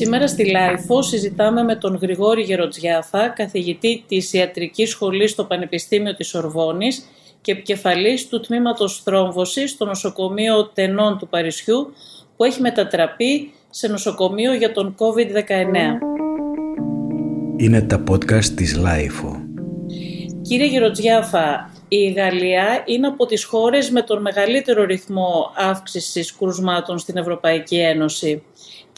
Σήμερα στη LiFO συζητάμε με τον Γρηγόρη Γεροτζιάφα, καθηγητή της Ιατρικής Σχολής στο Πανεπιστήμιο της Σορβόννης και επικεφαλής του Τμήματος Θρόμβωσης στο νοσοκομείο Tenon του Παρισιού, που έχει μετατραπεί σε νοσοκομείο για τον COVID-19. Είναι τα podcast της LiFO. Κύριε Γεροτζιάφα, η Γαλλία είναι από τις χώρες με τον μεγαλύτερο ρυθμό αύξησης κρουσμάτων στην Ευρωπαϊκή Ένωση.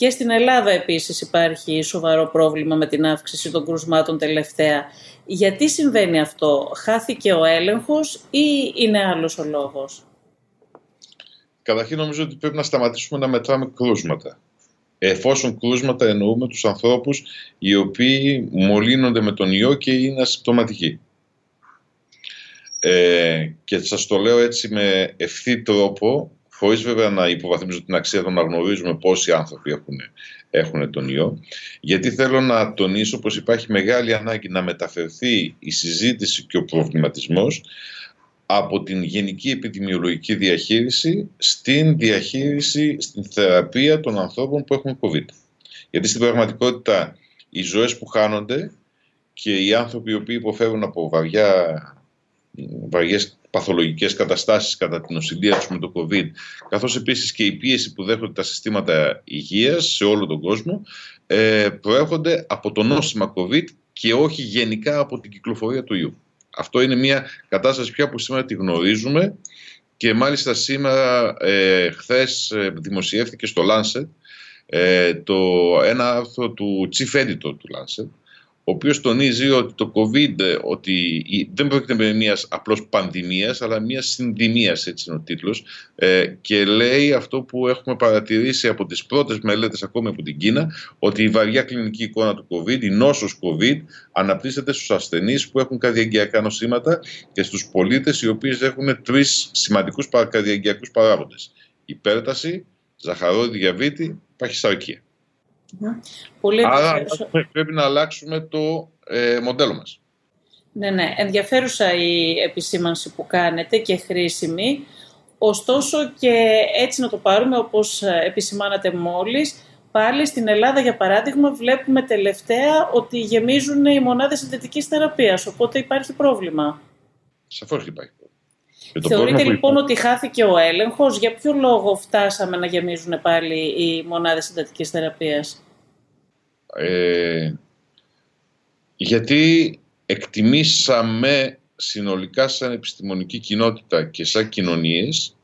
Και στην Ελλάδα επίσης υπάρχει σοβαρό πρόβλημα με την αύξηση των κρουσμάτων τελευταία. Γιατί συμβαίνει αυτό, χάθηκε ο έλεγχος ή είναι άλλος ο λόγος; Καταρχήν νομίζω ότι πρέπει να σταματήσουμε να μετράμε κρούσματα. Εφόσον κρούσματα εννοούμε τους ανθρώπους οι οποίοι μολύνονται με τον ιό και είναι ασυμπτωματικοί. Ε, και σας το λέω έτσι με ευθύ τρόπο, χωρίς βέβαια να υποβαθμίζω την αξία των να γνωρίζουμε πόσοι άνθρωποι έχουν, έχουν τον ιό. Γιατί θέλω να τονίσω πως υπάρχει μεγάλη ανάγκη να μεταφερθεί η συζήτηση και ο προβληματισμός από την γενική επιδημιολογική διαχείριση στην διαχείριση, στην θεραπεία των ανθρώπων που έχουν COVID. Γιατί στην πραγματικότητα οι ζωές που χάνονται και οι άνθρωποι οι οποίοι υποφέρουν από βαριά βαριές παθολογικές καταστάσεις κατά την οσυντία τους με το COVID, καθώς επίσης και η πίεση που δέχονται τα συστήματα υγείας σε όλο τον κόσμο, ε, προέρχονται από το νόσημα COVID και όχι γενικά από την κυκλοφορία του ιού. Αυτό είναι μια κατάσταση πια που σήμερα τη γνωρίζουμε και μάλιστα σήμερα, ε, χθες ε, δημοσιεύθηκε στο Lancet ε, το, ένα άρθρο του Chief Editor του Lancet ο οποίος τονίζει ότι το COVID ότι δεν πρόκειται με μιας απλώς πανδημίας, αλλά μιας συνδημίας, έτσι είναι ο τίτλος, ε, και λέει αυτό που έχουμε παρατηρήσει από τις πρώτες μελέτες ακόμη από την Κίνα, ότι η βαριά κλινική εικόνα του COVID, η νόσος COVID, αναπτύσσεται στους ασθενείς που έχουν καρδιαγκιακά νοσήματα και στους πολίτες οι οποίοι έχουν τρεις σημαντικούς καρδιαγκιακούς παράγοντες. Υπέρταση, ζαχαρόδι διαβήτη, παχυσαρκία. Πολύ Άρα πρέπει να αλλάξουμε το ε, μοντέλο μας. Ναι, ναι. Ενδιαφέρουσα η επισήμανση που κάνετε και χρήσιμη. Ωστόσο και έτσι να το πάρουμε όπως ε, επισημάνατε μόλις, πάλι στην Ελλάδα για παράδειγμα βλέπουμε τελευταία ότι γεμίζουν οι μονάδες συνδετικής θεραπείας, οπότε υπάρχει πρόβλημα. Σαφώς υπάρχει Θεωρείτε λοιπόν ότι χάθηκε ο έλεγχος; Για ποιο λόγο φτάσαμε να γεμίζουν πάλι οι μονάδες συντατικής θεραπείας; Ε, γιατί εκτιμήσαμε συνολικά σαν επιστημονική κοινότητα και σαν κοινωνίες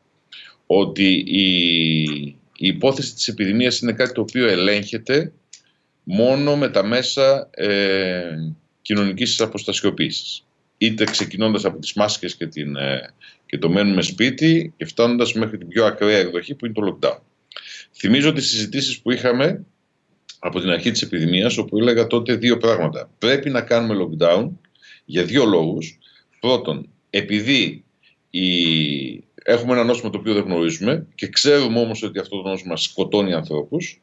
ότι η, η υπόθεση της επιδημίας είναι κάτι το οποίο ελέγχεται μόνο με τα μέσα ε, κοινωνικής αποστασιοποίησης. Είτε ξεκινώντας από τις μάσκες και την, ε, και το μένουμε σπίτι και φτάνοντας μέχρι την πιο ακραία εκδοχή που είναι το lockdown. Θυμίζω τις συζητήσεις που είχαμε από την αρχή της επιδημίας όπου έλεγα τότε δύο πράγματα. Πρέπει να κάνουμε lockdown για δύο λόγους. Πρώτον, επειδή η... έχουμε ένα νόσημα το οποίο δεν γνωρίζουμε και ξέρουμε όμως ότι αυτό το νόσημα σκοτώνει ανθρώπους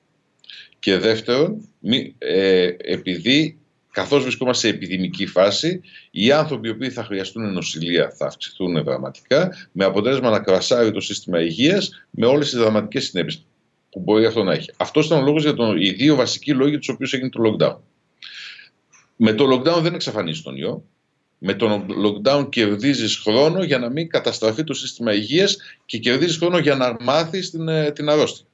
και δεύτερον, ε, επειδή καθώς βρισκόμαστε σε επιδημική φάση, οι άνθρωποι οι οποίοι θα χρειαστούν νοσηλεία θα αυξηθούν δραματικά, με αποτέλεσμα να κρασάρει το σύστημα υγείας με όλες τις δραματικές συνέπειες που μπορεί αυτό να έχει. Αυτός ήταν ο λόγος για τον, οι δύο βασικοί λόγοι τους οποίους έγινε το lockdown. Με το lockdown δεν εξαφανίζει τον ιό. Με το lockdown κερδίζεις χρόνο για να μην καταστραφεί το σύστημα υγείας και κερδίζεις χρόνο για να μάθεις την, ε, την αρρώστια.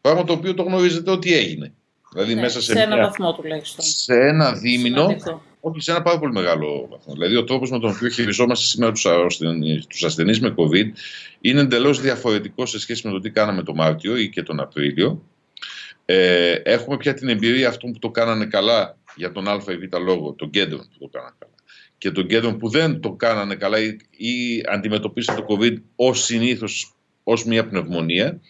Πράγμα το οποίο το γνωρίζετε ότι έγινε. Δηλαδή ναι, μέσα σε, σε ένα μια, βαθμό τουλάχιστον. Σε ένα δίμηνο, όχι σε ένα πάρα πολύ μεγάλο βαθμό. Δηλαδή ο τρόπος με τον οποίο χειριζόμαστε σήμερα τους ασθενείς με COVID είναι εντελώς διαφορετικός σε σχέση με το τι κάναμε το Μάρτιο ή και τον Απρίλιο. Ε, έχουμε πια την εμπειρία αυτών που το κάνανε καλά για τον Α ή Β λόγο, τον κέντρο που το κάνανε καλά και τον κέντρο που δεν το κάνανε καλά ή, ή αντιμετωπίσαν το COVID ως συνήθως ως μια πνευμονία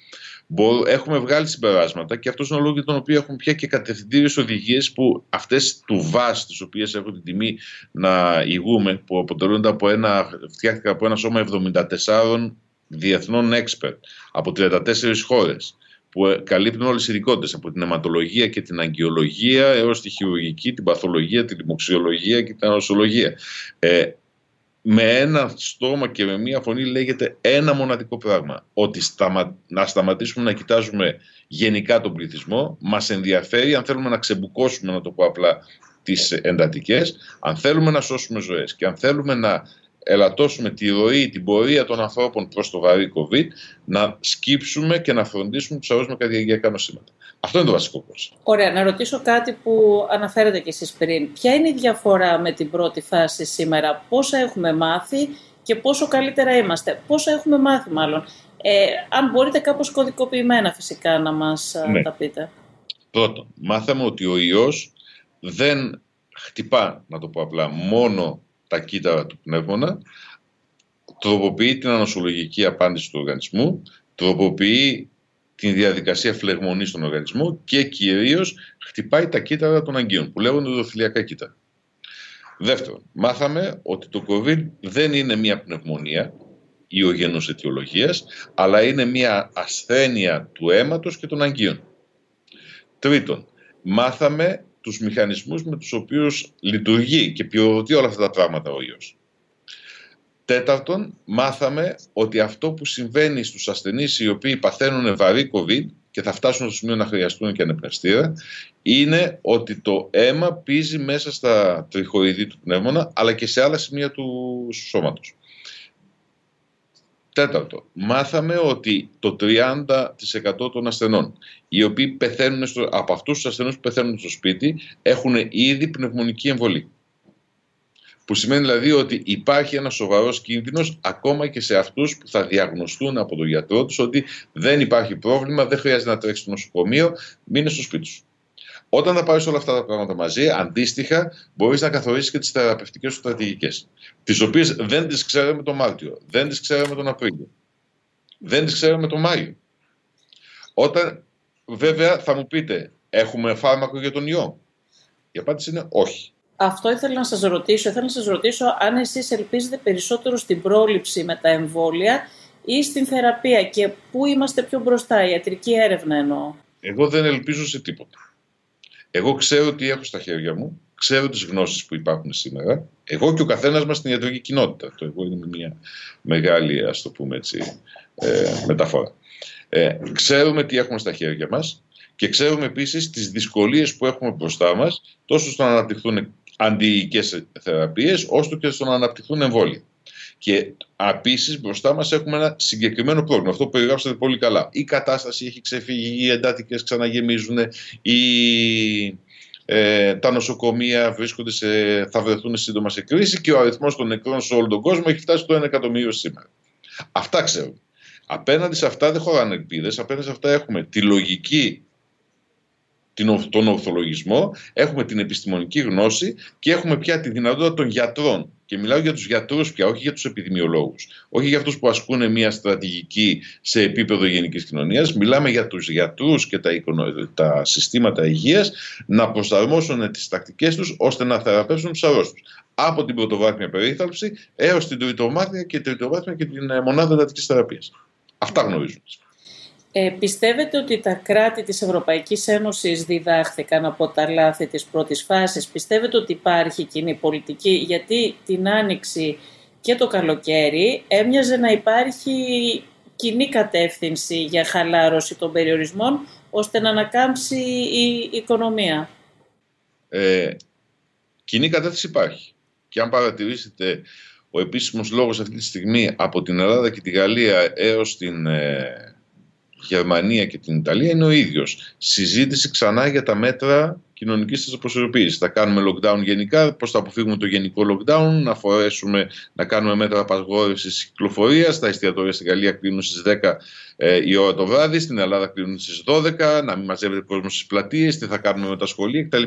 έχουμε βγάλει συμπεράσματα και αυτός είναι ο λόγος για τον οποίο έχουμε πια και κατευθυντήριες οδηγίες που αυτές του ΒΑΣ, τις οποίες έχω την τιμή να ηγούμε, που αποτελούνται από ένα, φτιάχτηκαν από ένα σώμα 74 διεθνών expert από 34 χώρες που καλύπτουν όλες οι ειδικότητες από την αιματολογία και την αγκιολογία έως τη χειρουργική, την παθολογία, την λοιμοξιολογία και την ανοσολογία. Ε, με ένα στόμα και με μία φωνή λέγεται ένα μοναδικό πράγμα. Ότι να σταματήσουμε να κοιτάζουμε γενικά τον πληθυσμό. Μας ενδιαφέρει αν θέλουμε να ξεμπουκώσουμε, να το πω απλά, τις εντατικές, αν θέλουμε να σώσουμε ζωές και αν θέλουμε να ελαττώσουμε τη ροή, την πορεία των ανθρώπων προς το βαρύ COVID, να σκύψουμε και να φροντίσουμε τους αρρώστους με καρδιαγγειακά νοσήματα. Αυτό είναι το βασικό κόστος. Ωραία. Να ρωτήσω κάτι που αναφέρετε και εσείς πριν. Ποια είναι η διαφορά με την πρώτη φάση σήμερα, πόσα έχουμε μάθει και πόσο καλύτερα είμαστε; Πόσα έχουμε μάθει μάλλον; Ε, αν μπορείτε κάπως κωδικοποιημένα φυσικά να μας ναι. τα πείτε. Πρώτον, μάθαμε ότι ο ιός δεν χτυπά, να το πω απλά, μόνο τα κύτταρα του πνεύμονα, τροποποιεί την ανοσολογική απάντηση του οργανισμού, τροποποιεί την διαδικασία φλεγμονής στον οργανισμό και κυρίως χτυπάει τα κύτταρα των αγκίων, που λέγονται δοθυλιακά κύτταρα. Δεύτερον, μάθαμε ότι το COVID δεν είναι μια πνευμονία ιογενούς αιτιολογίας, αλλά είναι μια ασθένεια του αίματος και των αγκίων. Τρίτον, μάθαμε τους μηχανισμούς με τους οποίους λειτουργεί και πυροδοτεί όλα αυτά τα πράγματα ο ιός. Τέταρτον, μάθαμε ότι αυτό που συμβαίνει στους ασθενείς οι οποίοι παθαίνουν βαρύ COVID και θα φτάσουν στο σημείο να χρειαστούν και ανεπνευστήρα, είναι ότι το αίμα πίζει μέσα στα τριχοειδή του πνεύμονα, αλλά και σε άλλα σημεία του σώματος. Τέταρτο, μάθαμε ότι το 30% των ασθενών, οι οποίοι πεθαίνουν στο, από αυτούς τους ασθενούς που πεθαίνουν στο σπίτι, έχουν ήδη πνευμονική εμβολή. Που σημαίνει δηλαδή ότι υπάρχει ένας σοβαρός κίνδυνος ακόμα και σε αυτούς που θα διαγνωστούν από τον γιατρό τους ότι δεν υπάρχει πρόβλημα, δεν χρειάζεται να τρέξει στο νοσοκομείο, μείνε στο σπίτι σου. Όταν θα πάρεις όλα αυτά τα πράγματα μαζί, αντίστοιχα μπορείς να καθορίσεις και τις θεραπευτικές σου στρατηγικές. Τις οποίες δεν τις ξέραμε τον Μάρτιο, δεν τις ξέραμε τον Απρίλιο, δεν τις ξέραμε τον Μάιο. Όταν βέβαια θα μου πείτε, έχουμε φάρμακο για τον ιό. Η απάντηση είναι όχι. Αυτό ήθελα να σας ρωτήσω. Ήθελα να σας ρωτήσω αν εσείς ελπίζετε περισσότερο στην πρόληψη με τα εμβόλια ή στην θεραπεία και πού είμαστε πιο μπροστά, η ιατρική έρευνα εννοώ. Εγώ δεν ελπίζω σε τίποτα. Εγώ ξέρω τι έχω στα χέρια μου, ξέρω τις γνώσεις που υπάρχουν σήμερα. Εγώ και ο καθένας μας στην ιατρική κοινότητα. Το εγώ είναι μια μεγάλη, ας το πούμε έτσι, ε, μεταφορά. Ε, ξέρουμε τι έχουμε στα χέρια μας και ξέρουμε επίσης τις δυσκολίες που έχουμε μπροστά μας τόσο στο να αναπτυχθούν αντιοικές θεραπείες ώστε και στο να αναπτυχθούν εμβόλια. Και επίση μπροστά μας έχουμε ένα συγκεκριμένο πρόβλημα. Αυτό που περιγράψατε πολύ καλά. Η κατάσταση έχει ξεφύγει, οι εντάτικε ξαναγεμίζουν, οι, ε, τα νοσοκομεία βρίσκονται σε, θα βρεθούν σύντομα σε κρίση και ο αριθμός των νεκρών σε όλο τον κόσμο έχει φτάσει στο 1 εκατομμύριο σήμερα. Αυτά ξέρουμε. Απέναντι σε αυτά δεν χωράνε ελπίδες. Απέναντι σε αυτά έχουμε τη λογική τον ορθολογισμό, έχουμε την επιστημονική γνώση και έχουμε πια τη δυνατότητα των γιατρών. Και μιλάω για τους γιατρούς πια, όχι για τους επιδημιολόγους. Όχι για αυτούς που ασκούν μια στρατηγική σε επίπεδο γενικής κοινωνίας. Μιλάμε για τους γιατρούς και τα, τα συστήματα υγείας να προσαρμόσουν τις τακτικές τους ώστε να θεραπεύσουν τους αρρώστους. Από την πρωτοβάθμια περίθαλψη έως την τριτοβάθμια και τριτοβάθμια και την μονάδα εντατικής θεραπείας. Αυτά γνωρίζουμε. Ε, πιστεύετε ότι τα κράτη της Ευρωπαϊκής Ένωσης διδάχθηκαν από τα λάθη της πρώτης φάσης; Πιστεύετε ότι υπάρχει κοινή πολιτική; Γιατί την Άνοιξη και το καλοκαίρι έμοιαζε να υπάρχει κοινή κατεύθυνση για χαλάρωση των περιορισμών ώστε να ανακάμψει η οικονομία. Ε, κοινή κατεύθυνση υπάρχει. Και αν παρατηρήσετε ο επίσημος λόγος αυτή τη στιγμή από την Ελλάδα και τη Γαλλία έως την... Ε, Γερμανία και την Ιταλία είναι ο ίδιος. Συζήτηση ξανά για τα μέτρα κοινωνικής της Θα κάνουμε lockdown γενικά, πώς θα αποφύγουμε το γενικό lockdown, να φορέσουμε, να κάνουμε μέτρα απαγόρευσης κυκλοφορίας. Τα εστιατόρια στην Γαλλία κλείνουν στις 10 ε, η ώρα το βράδυ, στην Ελλάδα κλείνουν στις 12, να μην μαζεύεται κόσμος στις πλατείες, τι θα κάνουμε με τα σχολεία κτλ.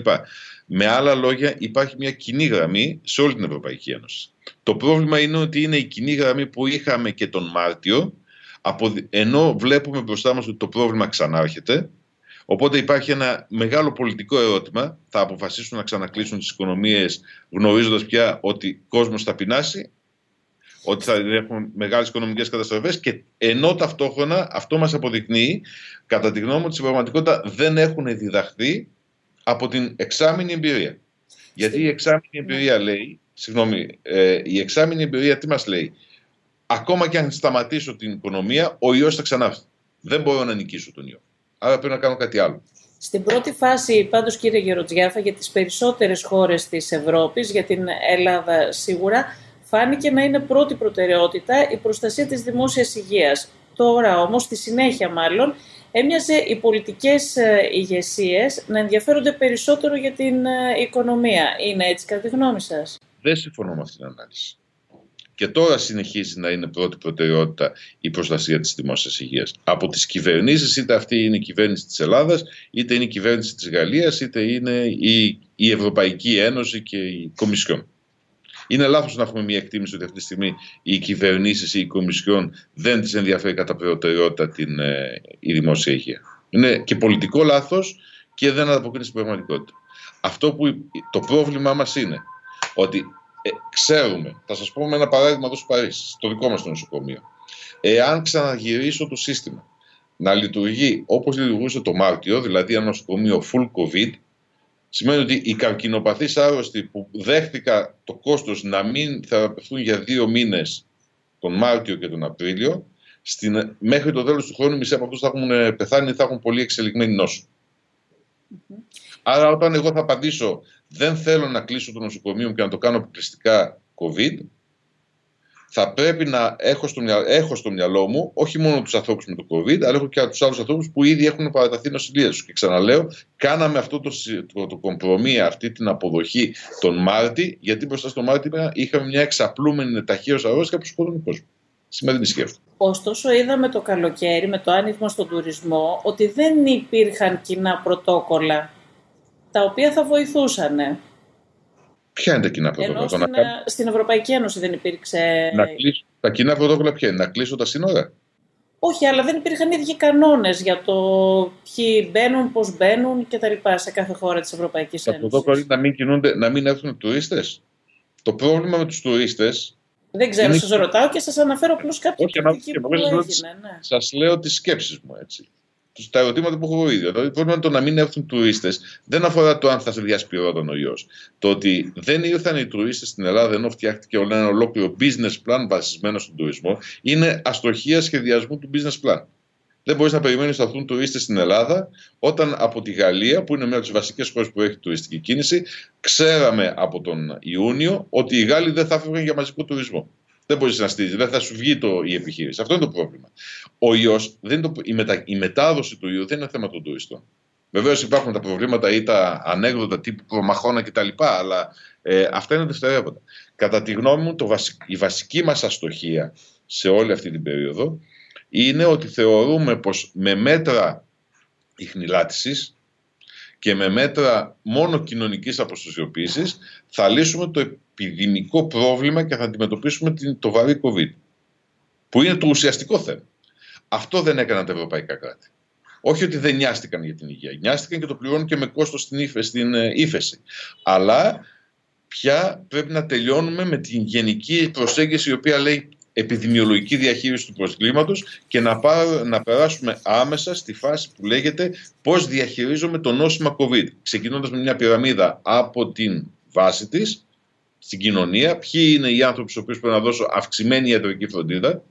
Με άλλα λόγια, υπάρχει μια κοινή γραμμή σε όλη την Ευρωπαϊκή Ένωση. Το πρόβλημα είναι ότι είναι η κοινή γραμμή που είχαμε και τον Μάρτιο, ενώ βλέπουμε μπροστά μας ότι το πρόβλημα ξανάρχεται, οπότε υπάρχει ένα μεγάλο πολιτικό ερώτημα, θα αποφασίσουν να ξανακλείσουν τις οικονομίες γνωρίζοντας πια ότι ο κόσμος θα πεινάσει, ότι θα έχουμε μεγάλες οικονομικές καταστροφές και ενώ ταυτόχρονα αυτό μας αποδεικνύει, κατά τη γνώμη μου, ότι στην πραγματικότητα δεν έχουν διδαχθεί από την εξάμεινη εμπειρία. Γιατί η εξάμεινη εμπειρία λέει Συγγνώμη, ε, η εξάμεινη εμπειρία τι μας λέει; Ακόμα και αν σταματήσω την οικονομία, ο ιός θα ξανάρθει. Δεν μπορώ να νικήσω τον ιό. Άρα πρέπει να κάνω κάτι άλλο. Στην πρώτη φάση, πάντως κύριε Γεροτζιάφα, για τις περισσότερες χώρες της Ευρώπης, για την Ελλάδα σίγουρα, φάνηκε να είναι πρώτη προτεραιότητα η προστασία της δημόσιας υγείας. Τώρα όμως, στη συνέχεια μάλλον, έμοιαζε οι πολιτικές ε, ηγεσίες να ενδιαφέρονται περισσότερο για την ε, οικονομία. Είναι έτσι κατά τη γνώμη σας; Δεν συμφωνώ με αυτήν την ανάλυση. Και τώρα συνεχίζει να είναι πρώτη προτεραιότητα η προστασία της δημόσιας υγείας. Από τις κυβερνήσεις, είτε αυτή είναι η κυβέρνηση της Ελλάδας, είτε είναι η κυβέρνηση της Γαλλίας, είτε είναι η, η Ευρωπαϊκή Ένωση και η Κομισιόν. Είναι λάθος να έχουμε μια εκτίμηση ότι αυτή τη στιγμή οι κυβερνήσεις ή οι Κομισιόν δεν τις ενδιαφέρει κατά προτεραιότητα την, ε, η δημόσια υγεία. Είναι και πολιτικό λάθος και δεν ανταποκρίνει στην πραγματικότητα. Αυτό που το πρόβλημά μας είναι ότι ε, ξέρουμε, θα σας πω με ένα παράδειγμα εδώ στο Παρίσι, στο δικό μας το νοσοκομείο. Εάν ξαναγυρίσω το σύστημα να λειτουργεί όπως λειτουργούσε το Μάρτιο, δηλαδή ένα νοσοκομείο full COVID, σημαίνει ότι οι καρκινοπαθείς άρρωστοι που δέχτηκα το κόστος να μην θεραπευτούν για δύο μήνες τον Μάρτιο και τον Απρίλιο, στην, μέχρι το τέλος του χρόνου μισή από αυτούς θα έχουν ε, πεθάνει ή θα έχουν πολύ εξελιγμένη νόσο. Άρα όταν εγώ θα απαντήσω δεν θέλω να κλείσω το νοσοκομείο μου και να το κάνω αποκλειστικά COVID, θα πρέπει να έχω στο, μυαλό, έχω στο μυαλό μου όχι μόνο τους ανθρώπους με το COVID, αλλά έχω και τους άλλους ανθρώπους που ήδη έχουν παραταθεί νοσηλεία τους. Και ξαναλέω, κάναμε αυτό το, το, το κομπρομί, αυτή την αποδοχή τον Μάρτι, γιατί μπροστά στο Μάρτι είχαμε μια εξαπλούμενη ταχύως αρρώστια που σκότωνε κόσμο. Σήμερα δεν ισχύει Ωστόσο, είδαμε το καλοκαίρι με το άνοιγμα στον τουρισμό ότι δεν υπήρχαν κοινά πρωτόκολλα τα οποία θα βοηθούσαν. Ποια είναι τα κοινά πρωτόκολλα. Ενώ στην, να... στην Ευρωπαϊκή Ένωση δεν υπήρξε... Να κλείσω... Τα κοινά πρωτόκολλα ποια είναι, να κλείσω τα σύνορα. Όχι, αλλά δεν υπήρχαν ίδιοι κανόνες για το ποιοι μπαίνουν, πώς μπαίνουν κτλ. σε κάθε χώρα της Ευρωπαϊκής Ένωσης. Τα πρωτόκολλα είναι να μην, κινούνται, να μην έρθουν τουρίστες; Το πρόβλημα με τους τουρίστε. Δεν ξέρω, είναι... σας ρωτάω και σας αναφέρω απλώς κάποια Όχι, που έγινε. Ναι. Σας λέω τις σκέψεις μου έτσι τα ερωτήματα που έχω ήδη. Δηλαδή, το πρόβλημα το να μην έρθουν τουρίστες δεν αφορά το αν θα σε διασπειρώταν ο ιό. Το ότι δεν ήρθαν οι τουρίστες στην Ελλάδα ενώ φτιάχτηκε ένα ολόκληρο business plan βασισμένο στον τουρισμό είναι αστοχία σχεδιασμού του business plan. Δεν μπορείς να περιμένεις να έρθουν τουρίστες στην Ελλάδα όταν από τη Γαλλία, που είναι μια από τις βασικές χώρες που έχει τουριστική κίνηση, ξέραμε από τον Ιούνιο ότι οι Γάλλοι δεν θα έφευγαν για μαζικό τουρισμό. Δεν μπορείς να στήσει, δεν θα σου βγει το, η επιχείρηση. Αυτό είναι το πρόβλημα. Ο ιός, η, μετα, η μετάδοση του ιού δεν είναι θέμα των τουριστών. Βεβαίως υπάρχουν τα προβλήματα ή τα ανέκδοτα τύπου προμαχώνα κτλ. Αλλά ε, αυτά είναι δευτερεύοντα. Κατά τη γνώμη μου, το η βασική μας αστοχία σε όλη αυτή την περίοδο είναι ότι θεωρούμε πως με μέτρα ιχνηλάτησης και με μέτρα μόνο κοινωνικής αποστασιοποίησης θα λύσουμε το επιδημικό πρόβλημα και θα αντιμετωπίσουμε το βαρύ COVID. Που είναι το ουσιαστικό θέμα. Αυτό δεν έκαναν τα ευρωπαϊκά κράτη. Όχι ότι δεν νοιάστηκαν για την υγεία. Νοιάστηκαν και το πληρώνουν και με κόστος στην, στην ε, ύφεση. Αλλά πια πρέπει να τελειώνουμε με την γενική προσέγγιση η οποία λέει επιδημιολογική διαχείριση του προκλήματος και να, να περάσουμε άμεσα στη φάση που λέγεται πώς διαχειρίζομαι το νόσημα COVID. Ξεκινώντας με μια πυραμίδα από την βάση της στην κοινωνία, ποιοι είναι οι άνθρωποι στους οποίους πρέπει να δώσω αυξημένη ιατρική φροντίδα,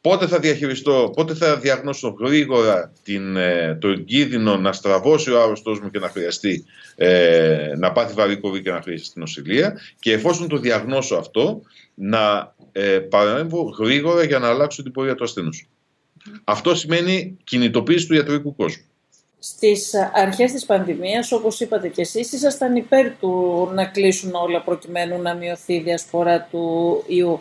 πότε θα διαχειριστώ, πότε θα διαγνώσω γρήγορα την, ε, το κίνδυνο να στραβώσει ο άρρωστός μου και να χρειαστεί ε, να πάθει βαρύ και να χρειαστεί στην νοσηλεία και εφόσον το διαγνώσω αυτό να ε, παρέμβω γρήγορα για να αλλάξω την πορεία του ασθενούς. Αυτό σημαίνει κινητοποίηση του ιατρικού κόσμου. Στις αρχές της πανδημίας, όπως είπατε και εσείς, ήσασταν υπέρ του να κλείσουν όλα προκειμένου να μειωθεί η διασπορά του ιού.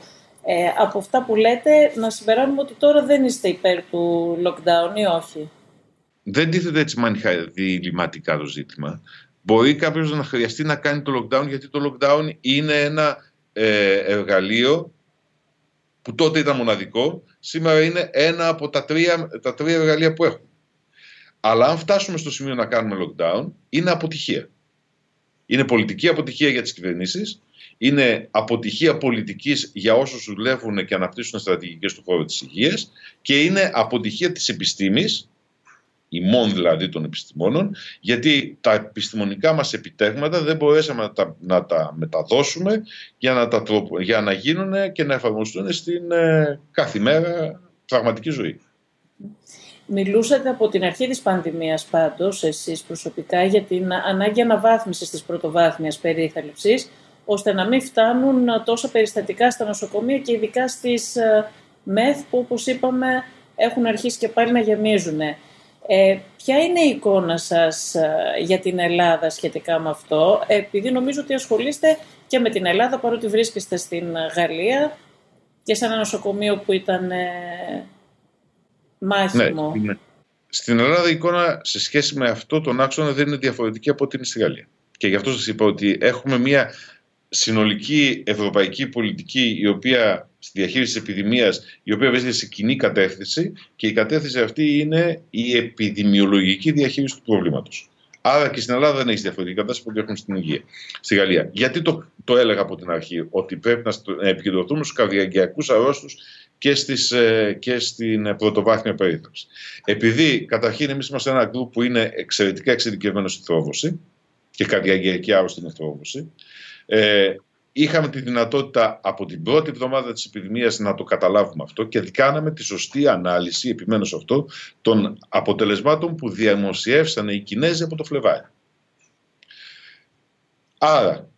Ε, από αυτά που λέτε, να συμπεράνουμε ότι τώρα δεν είστε υπέρ του lockdown ή όχι; Δεν τίθεται έτσι μανιχά διληματικά το ζήτημα. Μπορεί κάποιος να χρειαστεί να κάνει το lockdown γιατί το lockdown είναι ένα ε, εργαλείο που τότε ήταν μοναδικό, σήμερα είναι ένα από τα τρία, τα τρία εργαλεία που έχουμε. Αλλά αν φτάσουμε στο σημείο να κάνουμε lockdown, είναι αποτυχία. Είναι πολιτική αποτυχία για τις κυβερνήσεις, είναι αποτυχία πολιτικής για όσους δουλεύουν και αναπτύσσουν στρατηγικές του χώρου της υγείας και είναι αποτυχία της επιστήμης ημών δηλαδή των επιστημόνων, γιατί τα επιστημονικά μας επιτέγματα δεν μπορέσαμε να τα, να τα μεταδώσουμε για να, τα, για να γίνουν και να εφαρμοστούν στην ε, καθημέρα πραγματική ζωή. Μιλούσατε από την αρχή της πανδημίας πάντως, εσείς προσωπικά, για την ανάγκη αναβάθμισης της πρωτοβάθμιας περίθαλψης, ώστε να μην φτάνουν τόσα περιστατικά στα νοσοκομεία και ειδικά στις ε, ΜΕΘ που όπως είπαμε έχουν αρχίσει και πάλι να γεμίζουν. Ε, ποια είναι η εικόνα σας ε, για την Ελλάδα σχετικά με αυτό, επειδή νομίζω ότι ασχολείστε και με την Ελλάδα παρότι βρίσκεστε στην Γαλλία και σε ένα νοσοκομείο που ήταν ε, μάχημο. Ναι, στην Ελλάδα η εικόνα σε σχέση με αυτό τον άξονα δεν είναι διαφορετική από ό,τι στη Γαλλία. Και γι' αυτό σας είπα ότι έχουμε μια συνολική ευρωπαϊκή πολιτική η οποία στη διαχείριση της επιδημίας η οποία βρίσκεται σε κοινή κατεύθυνση και η κατεύθυνση αυτή είναι η επιδημιολογική διαχείριση του προβλήματος. Άρα και στην Ελλάδα δεν έχει διαφορετική κατάσταση που έχουν στην υγεία. Στη Γαλλία. Γιατί το, το έλεγα από την αρχή, ότι πρέπει να επικεντρωθούμε στους καρδιαγκιακούς αρρώστους και, ε, και στην πρωτοβάθμια περίθαλψη. Επειδή καταρχήν εμείς είμαστε ένα γκρουπ που είναι εξαιρετικά εξειδικευμένο στη θρόβωση και καρδιαγκιακή άρρωστη με θρόβωση, ε, είχαμε τη δυνατότητα από την πρώτη εβδομάδα της επιδημίας να το καταλάβουμε αυτό και κάναμε τη σωστή ανάλυση, επιμένω σε αυτό, των αποτελεσμάτων που διαμοσιεύσαν οι Κινέζοι από το Φλεβάρι. Άρα,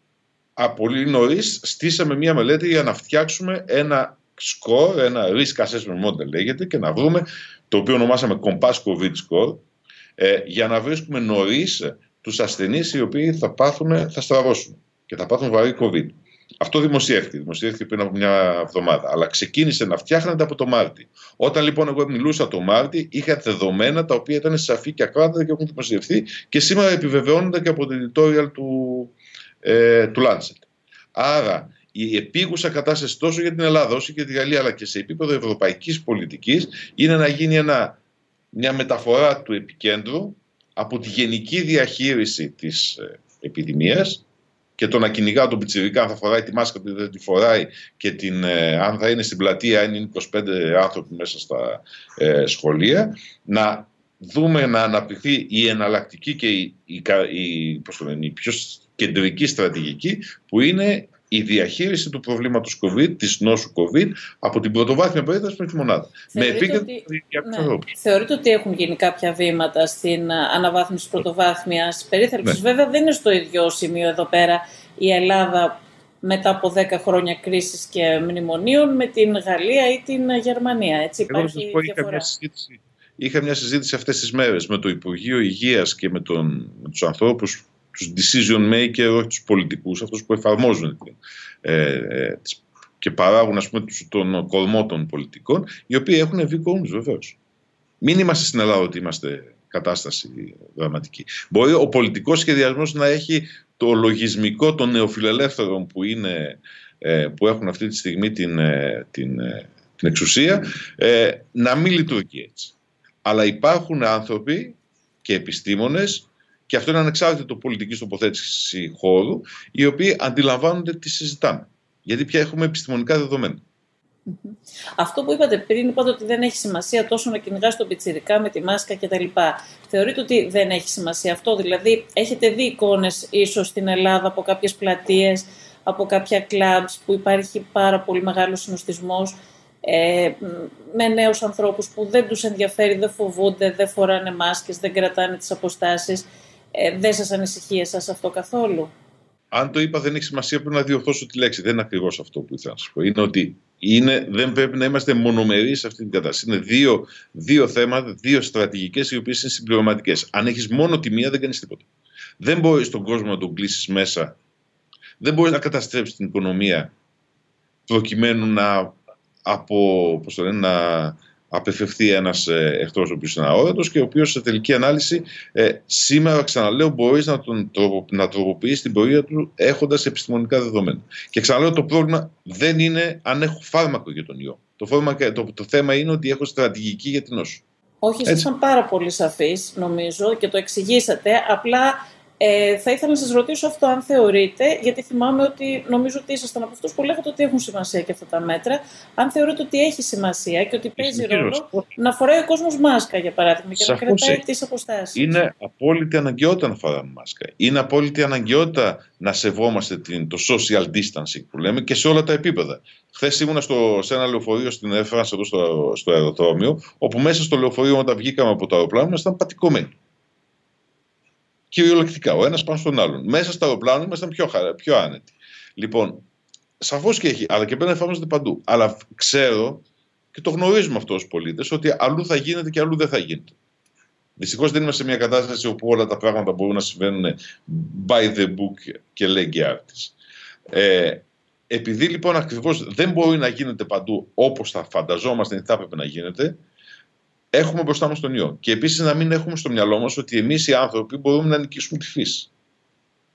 από πολύ νωρίς στήσαμε μία μελέτη για να φτιάξουμε ένα score, ένα risk assessment model λέγεται και να βρούμε, το οποίο ονομάσαμε Compass COVID score, ε, για να βρίσκουμε νωρίς τους ασθενείς οι οποίοι θα πάθουν, θα στραβώσουν και θα πάθουν βαρύ COVID. Αυτό δημοσιεύτηκε. Δημοσιεύτηκε πριν από μια εβδομάδα. Αλλά ξεκίνησε να φτιάχνεται από το Μάρτι. Όταν λοιπόν εγώ μιλούσα το Μάρτι, είχα δεδομένα τα οποία ήταν σαφή και ακράδαντα και έχουν δημοσιευθεί και σήμερα επιβεβαιώνονται και από το editorial του, ε, του Lancet. Άρα η επίγουσα κατάσταση τόσο για την Ελλάδα όσο και για τη Γαλλία αλλά και σε επίπεδο ευρωπαϊκής πολιτικής είναι να γίνει ένα, μια μεταφορά του επικέντρου από τη γενική διαχείριση της ε, επιδημίας και το να κυνηγά τον πιτσιρικά αν θα φοράει τη μάσκα του δεν τη φοράει και την, ε, αν θα είναι στην πλατεία αν είναι 25 άνθρωποι μέσα στα ε, σχολεία να δούμε να αναπτυχθεί η εναλλακτική και η, η, η, η πιο κεντρική στρατηγική που είναι η διαχείριση του προβλήματος COVID, της νόσου COVID, από την πρωτοβάθμια περίοδο μέχρι τη μονάδα. με επίκεντρο ότι... ναι. Θεωρείτε ότι έχουν γίνει κάποια βήματα στην ε, αναβάθμιση της πρωτοβάθμιας περίθαλψης; Ναι. Βέβαια, δεν είναι στο ίδιο σημείο εδώ πέρα η Ελλάδα μετά από 10 χρόνια κρίσης και μνημονίων με την Γαλλία ή την Γερμανία. Έτσι, υπάρχει Εγώ διαφορά. Είχα μια συζήτηση, είχα μια συζήτηση αυτές τις μέρες με το Υπουργείο Υγείας και με, τον, με τους ανθρώπους τους decision maker, όχι τους πολιτικούς, αυτούς που εφαρμόζουν ε, ε, και παράγουν ας πούμε τον κορμό των πολιτικών, οι οποίοι έχουν βγει κόμμους βεβαίως. Μην είμαστε στην Ελλάδα ότι είμαστε κατάσταση δραματική. Μπορεί ο πολιτικός σχεδιασμός να έχει το λογισμικό των νεοφιλελεύθερων που, είναι, ε, που έχουν αυτή τη στιγμή την, ε, την, ε, την εξουσία να μην λειτουργεί έτσι. Αλλά υπάρχουν άνθρωποι και επιστήμονες και αυτό είναι ανεξάρτητο πολιτικής τοποθέτηση χώρου, οι οποίοι αντιλαμβάνονται τι συζητάμε. Γιατί πια έχουμε επιστημονικά δεδομένα. Αυτό που είπατε πριν, είπατε ότι δεν έχει σημασία τόσο να κυνηγάς τον πιτσιρικά με τη μάσκα κτλ. Θεωρείτε ότι δεν έχει σημασία αυτό, δηλαδή έχετε δει εικόνες ίσως στην Ελλάδα από κάποιες πλατείες, από κάποια κλαμπς που υπάρχει πάρα πολύ μεγάλος συνοστισμός ε, με νέους ανθρώπους που δεν τους ενδιαφέρει, δεν φοβούνται, δεν φοράνε μάσκες, δεν κρατάνε τις αποστάσεις. Ε, δεν σας ανησυχεί εσάς αυτό καθόλου; Αν το είπα δεν έχει σημασία πρέπει να διορθώσω τη λέξη. Δεν είναι ακριβώς αυτό που ήθελα να σας πω. Είναι ότι είναι, δεν πρέπει να είμαστε μονομερείς σε αυτή την κατάσταση. Είναι δύο, δύο θέματα, δύο στρατηγικές οι οποίες είναι συμπληρωματικές. Αν έχεις μόνο τη μία, δεν κάνεις τίποτα. Δεν μπορείς τον κόσμο να τον κλείσεις μέσα. Δεν μπορείς να καταστρέψεις την οικονομία προκειμένου να, από, πώς το λένε, να απεφευθεί ένας ε, εχθρό ο οποίος είναι αόρατος και ο οποίος σε τελική ανάλυση ε, σήμερα, ξαναλέω, μπορείς να, τον, να τροποποιήσει την πορεία του έχοντας επιστημονικά δεδομένα. Και ξαναλέω, το πρόβλημα δεν είναι αν έχω φάρμακο για τον ιό. Το, φάρμακο, το, το θέμα είναι ότι έχω στρατηγική για την νόσο. Όχι, ήσασταν πάρα πολύ σαφείς, νομίζω, και το εξηγήσατε. Απλά Ε, θα ήθελα να σας ρωτήσω αυτό αν θεωρείτε, γιατί θυμάμαι ότι νομίζω ότι ήσασταν από αυτούς που λέγατε ότι έχουν σημασία και αυτά τα μέτρα. Αν θεωρείτε ότι έχει σημασία και ότι παίζει ρόλο να φοράει ο κόσμος μάσκα, για παράδειγμα, και Σαφώς να κρατάει τις αποστάσεις. Είναι απόλυτη αναγκαιότητα να φοράμε μάσκα. Είναι απόλυτη αναγκαιότητα να σεβόμαστε την, το social distancing που λέμε και σε όλα τα επίπεδα. Χθες ήμουν στο, σε ένα λεωφορείο στην Έφρανση εδώ στο, στο αεροδρόμιο, όπου μέσα στο λεωφορείο όταν βγήκαμε από το αεροπλάνο ήμασταν πατικωμένοι κυριολεκτικά, ο ένας πάνω στον άλλον. Μέσα στο αεροπλάνο ήμασταν πιο, χαρά, πιο άνετοι. Λοιπόν, σαφώς και έχει, αλλά και πρέπει να εφαρμόζεται παντού. Αλλά ξέρω και το γνωρίζουμε αυτό ως πολίτες ότι αλλού θα γίνεται και αλλού δεν θα γίνεται. Δυστυχώς δεν είμαστε σε μια κατάσταση όπου όλα τα πράγματα μπορούν να συμβαίνουν by the book και λέγει άρτη. Ε, επειδή λοιπόν ακριβώς δεν μπορεί να γίνεται παντού όπως θα φανταζόμαστε ότι θα έπρεπε να γίνεται, έχουμε μπροστά μας τον ιό. Και επίσης να μην έχουμε στο μυαλό μας ότι εμείς οι άνθρωποι μπορούμε να νικήσουμε τη φύση.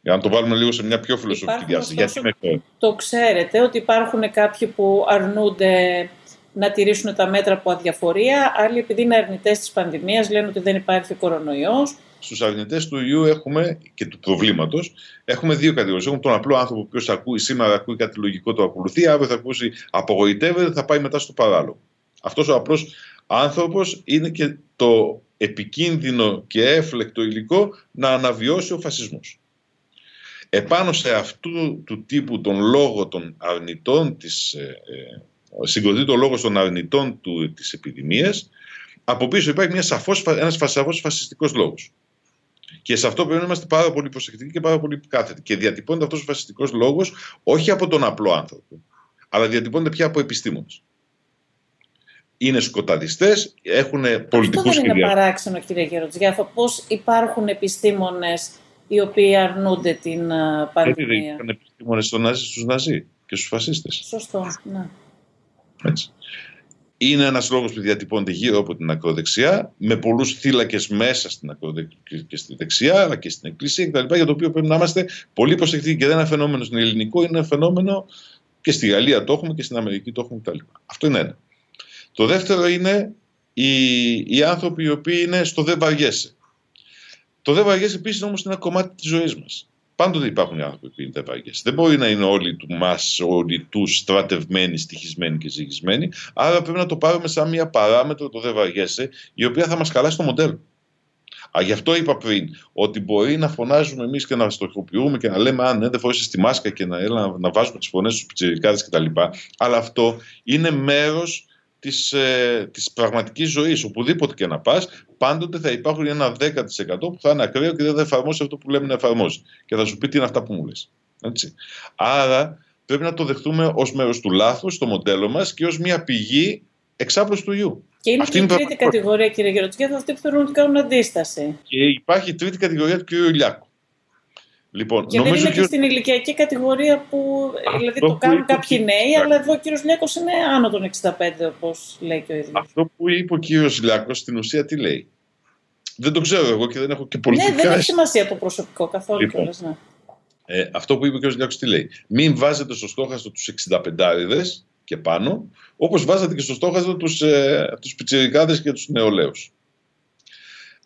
Για να το βάλουμε λίγο σε μια πιο φιλοσοφική διάσταση. Γιατί μέχρι... Το ξέρετε ότι υπάρχουν κάποιοι που αρνούνται να τηρήσουν τα μέτρα από αδιαφορία, άλλοι επειδή είναι αρνητές της πανδημίας λένε ότι δεν υπάρχει κορονοϊός. Στους αρνητές του ιού έχουμε και του προβλήματος έχουμε δύο κατηγορίες. Έχουμε τον απλό άνθρωπο ο οποίος ακούει σήμερα, ακούει κάτι λογικό, το ακολουθεί, αύριο θα ακούσει απογοητεύεται, θα πάει μετά στο παράλογο. Αυτός ο απλός άνθρωπος είναι και το επικίνδυνο και έφλεκτο υλικό να αναβιώσει ο φασισμός. Επάνω σε αυτού του τύπου τον λόγο των αρνητών της, ε, ε συγκροτεί το λόγο των αρνητών του, της επιδημίας, από πίσω υπάρχει μια σαφώς, ένας σαφώς φασιστικός λόγος. Και σε αυτό πρέπει να είμαστε πάρα πολύ προσεκτικοί και πάρα πολύ κάθετοι. Και διατυπώνεται αυτός ο φασιστικός λόγος όχι από τον απλό άνθρωπο, αλλά διατυπώνεται πια από επιστήμονες είναι σκοταδιστές, έχουν πολιτικούς Αυτό δεν είναι παράξενο, κύριε Γεροτζιάφα, πώς υπάρχουν επιστήμονες οι οποίοι αρνούνται την πανδημία. Δεν ήταν επιστήμονες στον Ναζί, στους Ναζί και στους φασίστες. Σωστό, ναι. Έτσι. Είναι ένας λόγος που διατυπώνεται γύρω από την ακροδεξιά, με πολλούς θύλακες μέσα στην ακροδεξιά και στη δεξιά, αλλά και στην εκκλησία κτλ. Για το οποίο πρέπει να είμαστε πολύ προσεκτικοί. Και δεν είναι ένα φαινόμενο στην ελληνικό, είναι ένα φαινόμενο και στη Γαλλία το έχουμε και στην Αμερική το έχουμε κτλ. Αυτό είναι ένα. Το δεύτερο είναι οι, οι άνθρωποι οι οποίοι είναι στο δεν βαριέσαι. Το δεν βαριέσαι επίσης όμως είναι ένα κομμάτι της ζωής μας. Πάντοτε υπάρχουν οι άνθρωποι που είναι δεν βαριέσαι. Δεν μπορεί να είναι όλοι του μας, όλοι τους στρατευμένοι, στοιχισμένοι και ζυγισμένοι. Άρα πρέπει να το πάρουμε σαν μια παράμετρο το δεν βαριέσαι, η οποία θα μας χαλάσει το μοντέλο. Α, γι' αυτό είπα πριν ότι μπορεί να φωνάζουμε εμείς και να στοχοποιούμε και να λέμε Αν ναι, δεν φορέσεις τη μάσκα και να, έλα, να βάζουμε τις φωνές στους πιτσιρικάδες κτλ. Αλλά αυτό είναι μέρος της, ε, της πραγματικής ζωής, οπουδήποτε και να πας, πάντοτε θα υπάρχουν ένα 10% που θα είναι ακραίο και δεν θα εφαρμόσει αυτό που λέμε να εφαρμόσει. Και θα σου πει τι είναι αυτά που μου λες. Έτσι. Άρα πρέπει να το δεχτούμε ως μέρος του λάθους στο μοντέλο μας και ως μια πηγή εξάπλωση του ιού. Και είναι Αυτή και η τρίτη κατηγορία, κύριε Γερωτική, αυτοί που θέλουν ότι κάνουν αντίσταση. Και υπάρχει η τρίτη κατηγορία του κύριου Ηλιάκου. Λοιπόν, και νομίζω δεν είναι και στην ηλικιακή κατηγορία που δηλαδή το κάνουν κάποιοι νέοι, αλλά εδώ ο κύριος Λιάκος είναι άνω των 65, όπως λέει και ο ίδιος. Αυτό που είπε ο κύριος Λιάκος στην ουσία τι λέει; Δεν το ξέρω εγώ και δεν έχω και πολιτικά... Ναι, δεν έχει σημασία το προσωπικό καθόλου λοιπόν, κιόλας, ναι. Ε, αυτό που είπε ο κύριος Λιάκος τι λέει; Μην βάζετε στο στόχαστο τους 65 και πάνω, όπως βάζατε και στο στόχαστο τους, ε, τους πιτσιρικάδες και τους νεολαίους.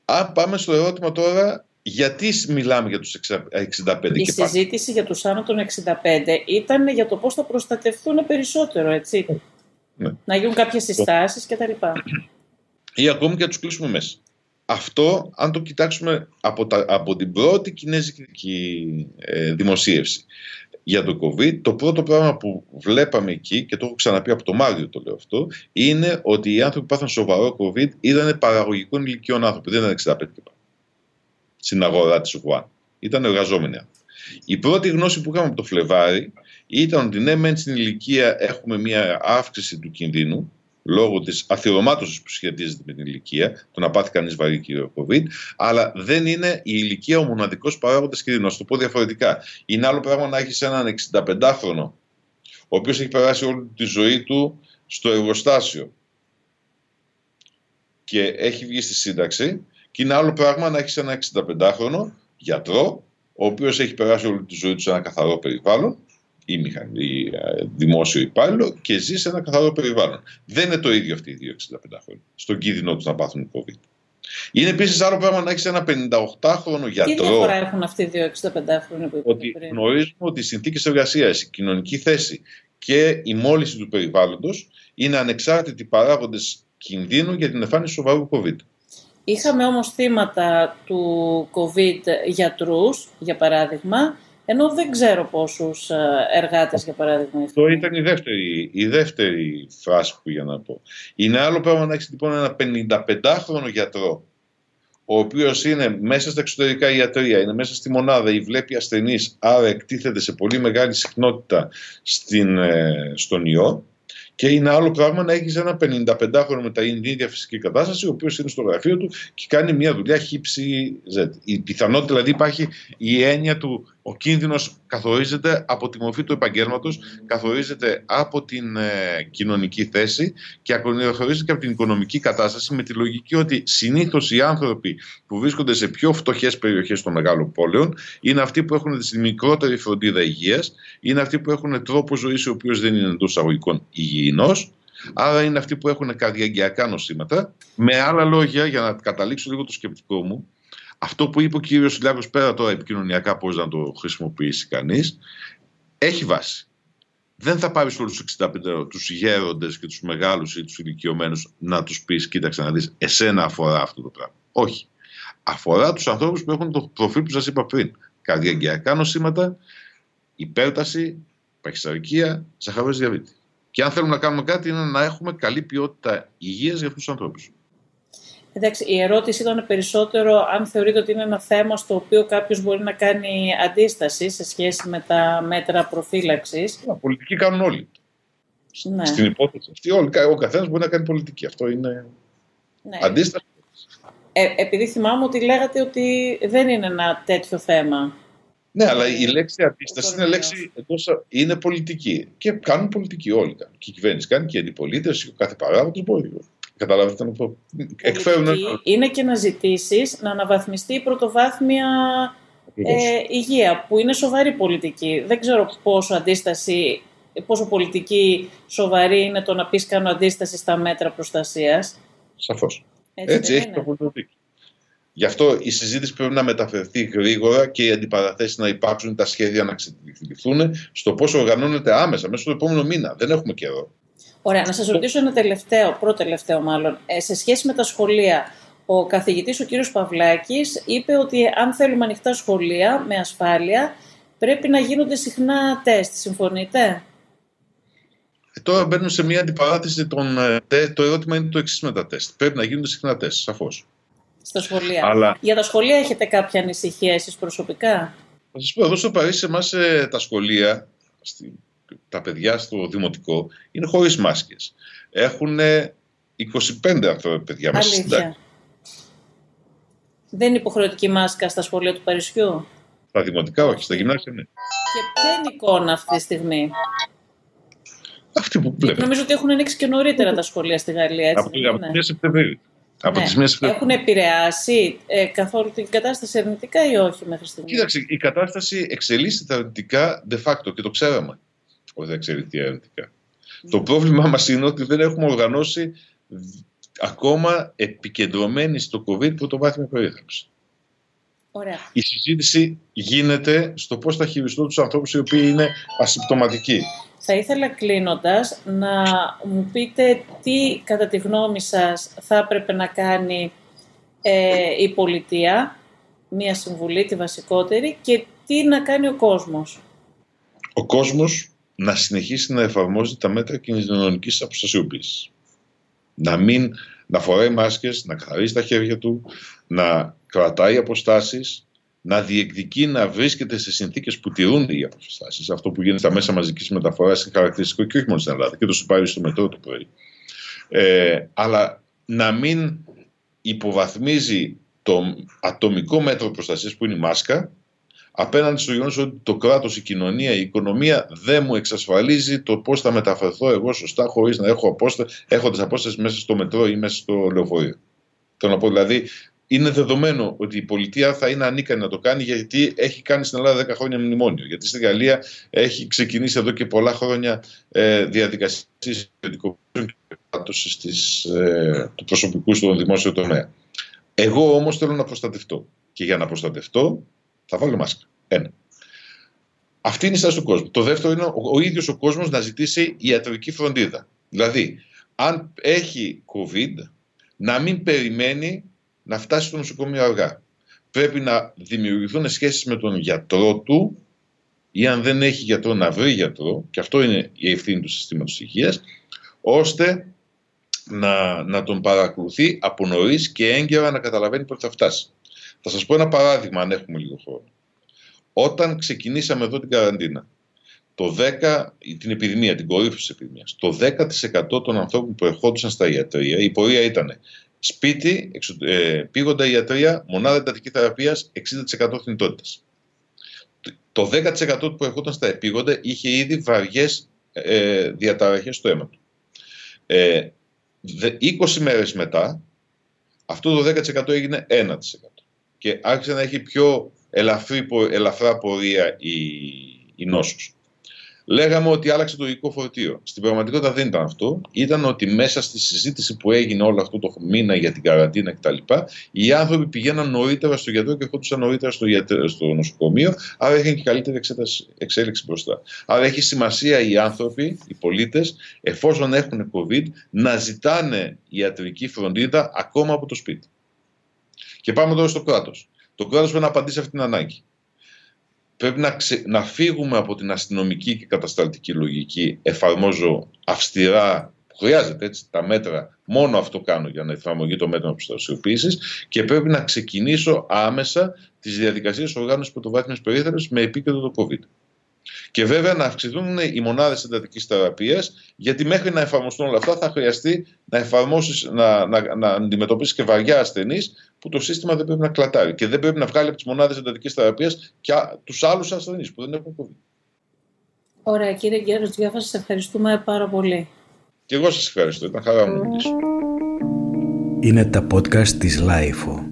Αν πάμε στο ερώτημα τώρα γιατί μιλάμε για τους 65 Η συζήτηση για τους άνω των 65 ήταν για το πώς θα προστατευτούν περισσότερο, έτσι. Ναι. Να γίνουν κάποιες συστάσεις κτλ. Ή ακόμη και να τους κλείσουμε μέσα. Αυτό, αν το κοιτάξουμε από, τα, από την πρώτη κινέζικη ε, δημοσίευση για το COVID, το πρώτο πράγμα που βλέπαμε εκεί, και το έχω ξαναπεί από το Μάριο το λέω αυτό, είναι ότι οι άνθρωποι που πάθαν σοβαρό COVID ήταν παραγωγικών ηλικιών άνθρωποι, δεν ήταν 65 και πάνω στην αγορά της Ουκουάν. Ήταν εργαζόμενοι Η πρώτη γνώση που είχαμε από το Φλεβάρι ήταν ότι ναι, μεν στην ηλικία έχουμε μια αύξηση του κινδύνου λόγω της αθυρωμάτωσης που σχετίζεται με την ηλικία, το να πάθει κανείς βαρύ κύριο COVID, αλλά δεν είναι η ηλικία ο μοναδικός παράγοντας κινδύνου. Να το πω διαφορετικά. Είναι άλλο πράγμα να έχεις έναν 65χρονο, ο οποίος έχει περάσει όλη τη ζωή του στο εργοστάσιο και έχει βγει στη σύνταξη και είναι άλλο πράγμα να έχεις ένα 65χρονο γιατρό, ο οποίος έχει περάσει όλη τη ζωή του σε ένα καθαρό περιβάλλον, ή, μηχανή, ε, δημόσιο υπάλληλο, και ζει σε ένα καθαρό περιβάλλον. Δεν είναι το ίδιο αυτοί οι δύο 65 χρόνια, στον κίνδυνο τους να πάθουν COVID. Είναι επίσης άλλο πράγμα να έχεις ένα 58χρονο γιατρό. Τι διαφορά έχουν αυτοί οι δύο 65χρονοι που Ότι γνωρίζουμε ότι οι συνθήκες εργασίας, η κοινωνική θέση και η μόλυνση του περιβάλλοντος είναι ανεξάρτητοι παράγοντες κινδύνου για την εμφάνιση σοβαρού COVID. Είχαμε όμως θύματα του COVID γιατρούς, για παράδειγμα, ενώ δεν ξέρω πόσους ε, εργάτες, για παράδειγμα. Αυτό ήταν η δεύτερη, η δεύτερη φράση που για να πω. Είναι άλλο πράγμα να έχεις λοιπόν ένα 55χρονο γιατρό, ο οποίος είναι μέσα στα εξωτερικά ιατρία, είναι μέσα στη μονάδα ή βλέπει ασθενείς, άρα εκτίθεται σε πολύ μεγάλη συχνότητα στην, ε, στον ιό. Και είναι άλλο πράγμα να έχεις ένα 55χρονο με τα ίδια φυσική κατάσταση, ο οποίος είναι στο γραφείο του και κάνει μια δουλειά χύψη Z. Η πιθανότητα δηλαδή υπάρχει η έννοια του ο κίνδυνος καθορίζεται από τη μορφή του επαγγέλματος, καθορίζεται από την ε, κοινωνική θέση και καθορίζεται και από την οικονομική κατάσταση με τη λογική ότι συνήθως οι άνθρωποι που βρίσκονται σε πιο φτωχές περιοχές των μεγάλων πόλεων είναι αυτοί που έχουν τη μικρότερη φροντίδα υγείας, είναι αυτοί που έχουν τρόπο ζωής ο οποίος δεν είναι εντό αγωγικών υγιεινός. Άρα είναι αυτοί που έχουν καρδιαγκιακά νοσήματα. Με άλλα λόγια, για να καταλήξω λίγο το σκεπτικό μου, αυτό που είπε ο κύριος Λιάκος πέρα τώρα επικοινωνιακά πώς να το χρησιμοποιήσει κανείς, έχει βάση. Δεν θα πάρεις όλους τους 65 τους γέροντες και τους μεγάλους ή τους ηλικιωμένους να τους πεις: Κοίταξε να δεις, εσένα αφορά αυτό το πράγμα. Όχι. Αφορά τους ανθρώπους που έχουν το προφίλ που σας είπα πριν. Καρδιαγκιακά νοσήματα, υπέρταση, παχυσαρκία, ζαχαρό διαβήτη. Και αν θέλουμε να κάνουμε κάτι, είναι να έχουμε καλή ποιότητα υγείας για αυτούς τους ανθρώπους. Εντάξει, η ερώτηση ήταν περισσότερο αν θεωρείτε ότι είναι ένα θέμα στο οποίο κάποιος μπορεί να κάνει αντίσταση σε σχέση με τα μέτρα προφύλαξης. Πολιτική κάνουν όλοι. Ναι. Στην υπόθεση αυτή, όλοι, ο καθένας μπορεί να κάνει πολιτική. Αυτό είναι ναι. αντίσταση. Ε, επειδή θυμάμαι ότι λέγατε ότι δεν είναι ένα τέτοιο θέμα. Ναι, αλλά η λέξη αντίσταση είναι λέξη είναι πολιτική. Και κάνουν πολιτική όλοι. Και η κυβέρνηση κάνει και η αντιπολίτευση, ο κάθε παράγοντας μπορεί. Καταλάβετε να πω; Εκφέρουν... Είναι και να ζητήσεις να αναβαθμιστεί η πρωτοβάθμια ε, υγεία, που είναι σοβαρή πολιτική. Δεν ξέρω πόσο αντίσταση, πόσο πολιτική σοβαρή είναι το να πεις κάνω αντίσταση στα μέτρα προστασίας. Σαφώς. Έτσι, Έτσι έχει το πολιτική. Γι' αυτό η συζήτηση πρέπει να μεταφερθεί γρήγορα και οι αντιπαραθέσεις να υπάρξουν, τα σχέδια να ξεκινηθούν στο πώς οργανώνεται άμεσα, μέσα στο επόμενο μήνα. Δεν έχουμε καιρό. Ωραία, να σας ρωτήσω ένα τελευταίο, πρώτο τελευταίο μάλλον. Ε, σε σχέση με τα σχολεία, ο καθηγητής ο κύριος Παυλάκης είπε ότι αν θέλουμε ανοιχτά σχολεία με ασφάλεια, πρέπει να γίνονται συχνά τεστ. Συμφωνείτε; Ε, τώρα μπαίνουμε σε μια αντιπαράθεση. Των, ε, το ερώτημα είναι το εξής με τα τεστ. Πρέπει να γίνονται συχνά τεστ, σαφώς. Στα σχολεία. Αλλά... Για τα σχολεία έχετε κάποια ανησυχία εσείς προσωπικά; Θα σας πω, εδώ στο Παρίσι, εμάς τα σχολεία, τα παιδιά στο δημοτικό είναι χωρίς μάσκες. Έχουν 25 ανθρώπια παιδιά μέσα στην τάξη. Δεν είναι υποχρεωτική μάσκα στα σχολεία του Παρισιού; Στα δημοτικά όχι, στα γυμνάσια ναι. Και ποια είναι η εικόνα αυτή τη στιγμή; Αυτή που βλέπετε. Νομίζω ότι έχουν ανοίξει και νωρίτερα τα σχολεία στη Γαλλία. Έτσι, από, από ναι. Σεπτεμβρίου. Από ναι. τις Έχουν επηρεάσει ε, καθόλου την κατάσταση αρνητικά ή όχι μέχρι στιγμής; Κοίταξε, η κατάσταση εξελίσσεται αρνητικά de facto και το ξέραμε ότι θα εξελιχθεί αρνητικά. Το πρόβλημά μας είναι ότι δεν έχουμε οργανώσει ακόμα επικεντρωμένη στο COVID πρωτοβάθμια περίθαλψη. Ωραία. Η συζήτηση γίνεται στο πώς θα χειριστούν τους ανθρώπους οι οποίοι είναι ασυμπτωματικοί. Θα ήθελα κλείνοντας να μου πείτε τι κατά τη γνώμη σας θα έπρεπε να κάνει ε, η πολιτεία, μία συμβουλή, τη βασικότερη, και τι να κάνει ο κόσμος. Ο κόσμος να συνεχίσει να εφαρμόζει τα μέτρα κοινωνικής αποστασιοποίησης. Να μην να φοράει μάσκες, να καθαρίζει τα χέρια του, να κρατάει αποστάσεις, να διεκδικεί να βρίσκεται σε συνθήκες που τηρούν οι αποστάσεις. Αυτό που γίνεται στα μέσα μαζικής μεταφοράς είναι χαρακτηριστικό και όχι μόνο στην Ελλάδα και το συμπάρει στο μετρό το πρωί. Ε, αλλά να μην υποβαθμίζει το ατομικό μέτρο προστασίας που είναι η μάσκα απέναντι στο γεγονός ότι το κράτος, η κοινωνία, η οικονομία δεν μου εξασφαλίζει το πώς θα μεταφερθώ εγώ σωστά χωρίς να έχω απόστα, έχοντας απόσταση μέσα στο μετρό ή μέσα στο λεωφορείο. Θέλω να πω δηλαδή, είναι δεδομένο ότι η πολιτεία θα είναι ανίκανη να το κάνει γιατί έχει κάνει στην Ελλάδα 10 χρόνια μνημόνιο. Γιατί στη Γαλλία έχει ξεκινήσει εδώ και πολλά χρόνια ε, διαδικασίες και ε, του προσωπικού στον δημόσιο τομέα. Εγώ όμως θέλω να προστατευτώ. Και για να προστατευτώ θα βάλω μάσκα. Ένα. Αυτή είναι η στάση του κόσμου. Το δεύτερο είναι ο, ο ίδιος ο κόσμος να ζητήσει ιατρική φροντίδα. Δηλαδή, αν έχει COVID, να μην περιμένει να φτάσει στο νοσοκομείο αργά. Πρέπει να δημιουργηθούν σχέσεις με τον γιατρό του ή αν δεν έχει γιατρό να βρει γιατρό, και αυτό είναι η ευθύνη του συστήματος υγείας, ώστε να, να τον παρακολουθεί από νωρίς και έγκαιρα να καταλαβαίνει πότε θα φτάσει. Θα σας πω ένα παράδειγμα αν έχουμε λίγο χρόνο. Όταν ξεκινήσαμε εδώ την καραντίνα, το 10, την επιδημία, την κορύφωση της επιδημίας, το 10% των ανθρώπων που ερχόντουσαν στα ιατρία, η πορεία ήταν σπίτι, εξω, ε, πήγοντα ιατρία, μονάδα εντατικής θεραπείας, 60% θνητότητας. Το 10% που ερχόταν στα επίγοντα είχε ήδη βαριές ε, διαταραχές στο αίμα του. Ε, 20 μέρες μετά, αυτό το 10% έγινε 1% και άρχισε να έχει πιο ελαφρύ, ελαφρά πορεία η, η νόσος. Λέγαμε ότι άλλαξε το υλικό φορτίο. Στην πραγματικότητα δεν ήταν αυτό. Ήταν ότι μέσα στη συζήτηση που έγινε όλο αυτό το μήνα για την καραντίνα κτλ., οι άνθρωποι πηγαίναν νωρίτερα στο γιατρό και ερχόντουσαν νωρίτερα στο, στο νοσοκομείο, άρα είχαν και καλύτερη εξέταση, εξέλιξη μπροστά. Άρα έχει σημασία οι άνθρωποι, οι πολίτες, εφόσον έχουν COVID, να ζητάνε ιατρική φροντίδα ακόμα από το σπίτι. Και πάμε τώρα στο κράτος. Το κράτος πρέπει να απαντήσει αυτή την ανάγκη. Πρέπει να, να φύγουμε από την αστυνομική και κατασταλτική λογική. Εφαρμόζω αυστηρά χρειάζεται έτσι, τα μέτρα. Μόνο αυτό κάνω για να εφαρμογεί το μέτρο προστασιοποίησης και πρέπει να ξεκινήσω άμεσα τις διαδικασίες οργάνωσης πρωτοβάθμιας περίθαλψης με επίκεντρο το COVID. Και βέβαια να αυξηθούν οι μονάδες εντατικής θεραπείας, γιατί μέχρι να εφαρμοστούν όλα αυτά θα χρειαστεί να, εφαρμόσεις, να, να, να αντιμετωπίσεις και βαριά ασθενείς που το σύστημα δεν πρέπει να κλατάρει. Και δεν πρέπει να βγάλει από τις μονάδες εντατικής θεραπείας και τους άλλους ασθενείς που δεν έχουν COVID. Ωραία, κύριε Γεροτζιάφα, σας ευχαριστούμε πάρα πολύ. Και εγώ σας ευχαριστώ. Ήταν χαρά μου να μιλήσω. Είναι τα podcast της LiFO.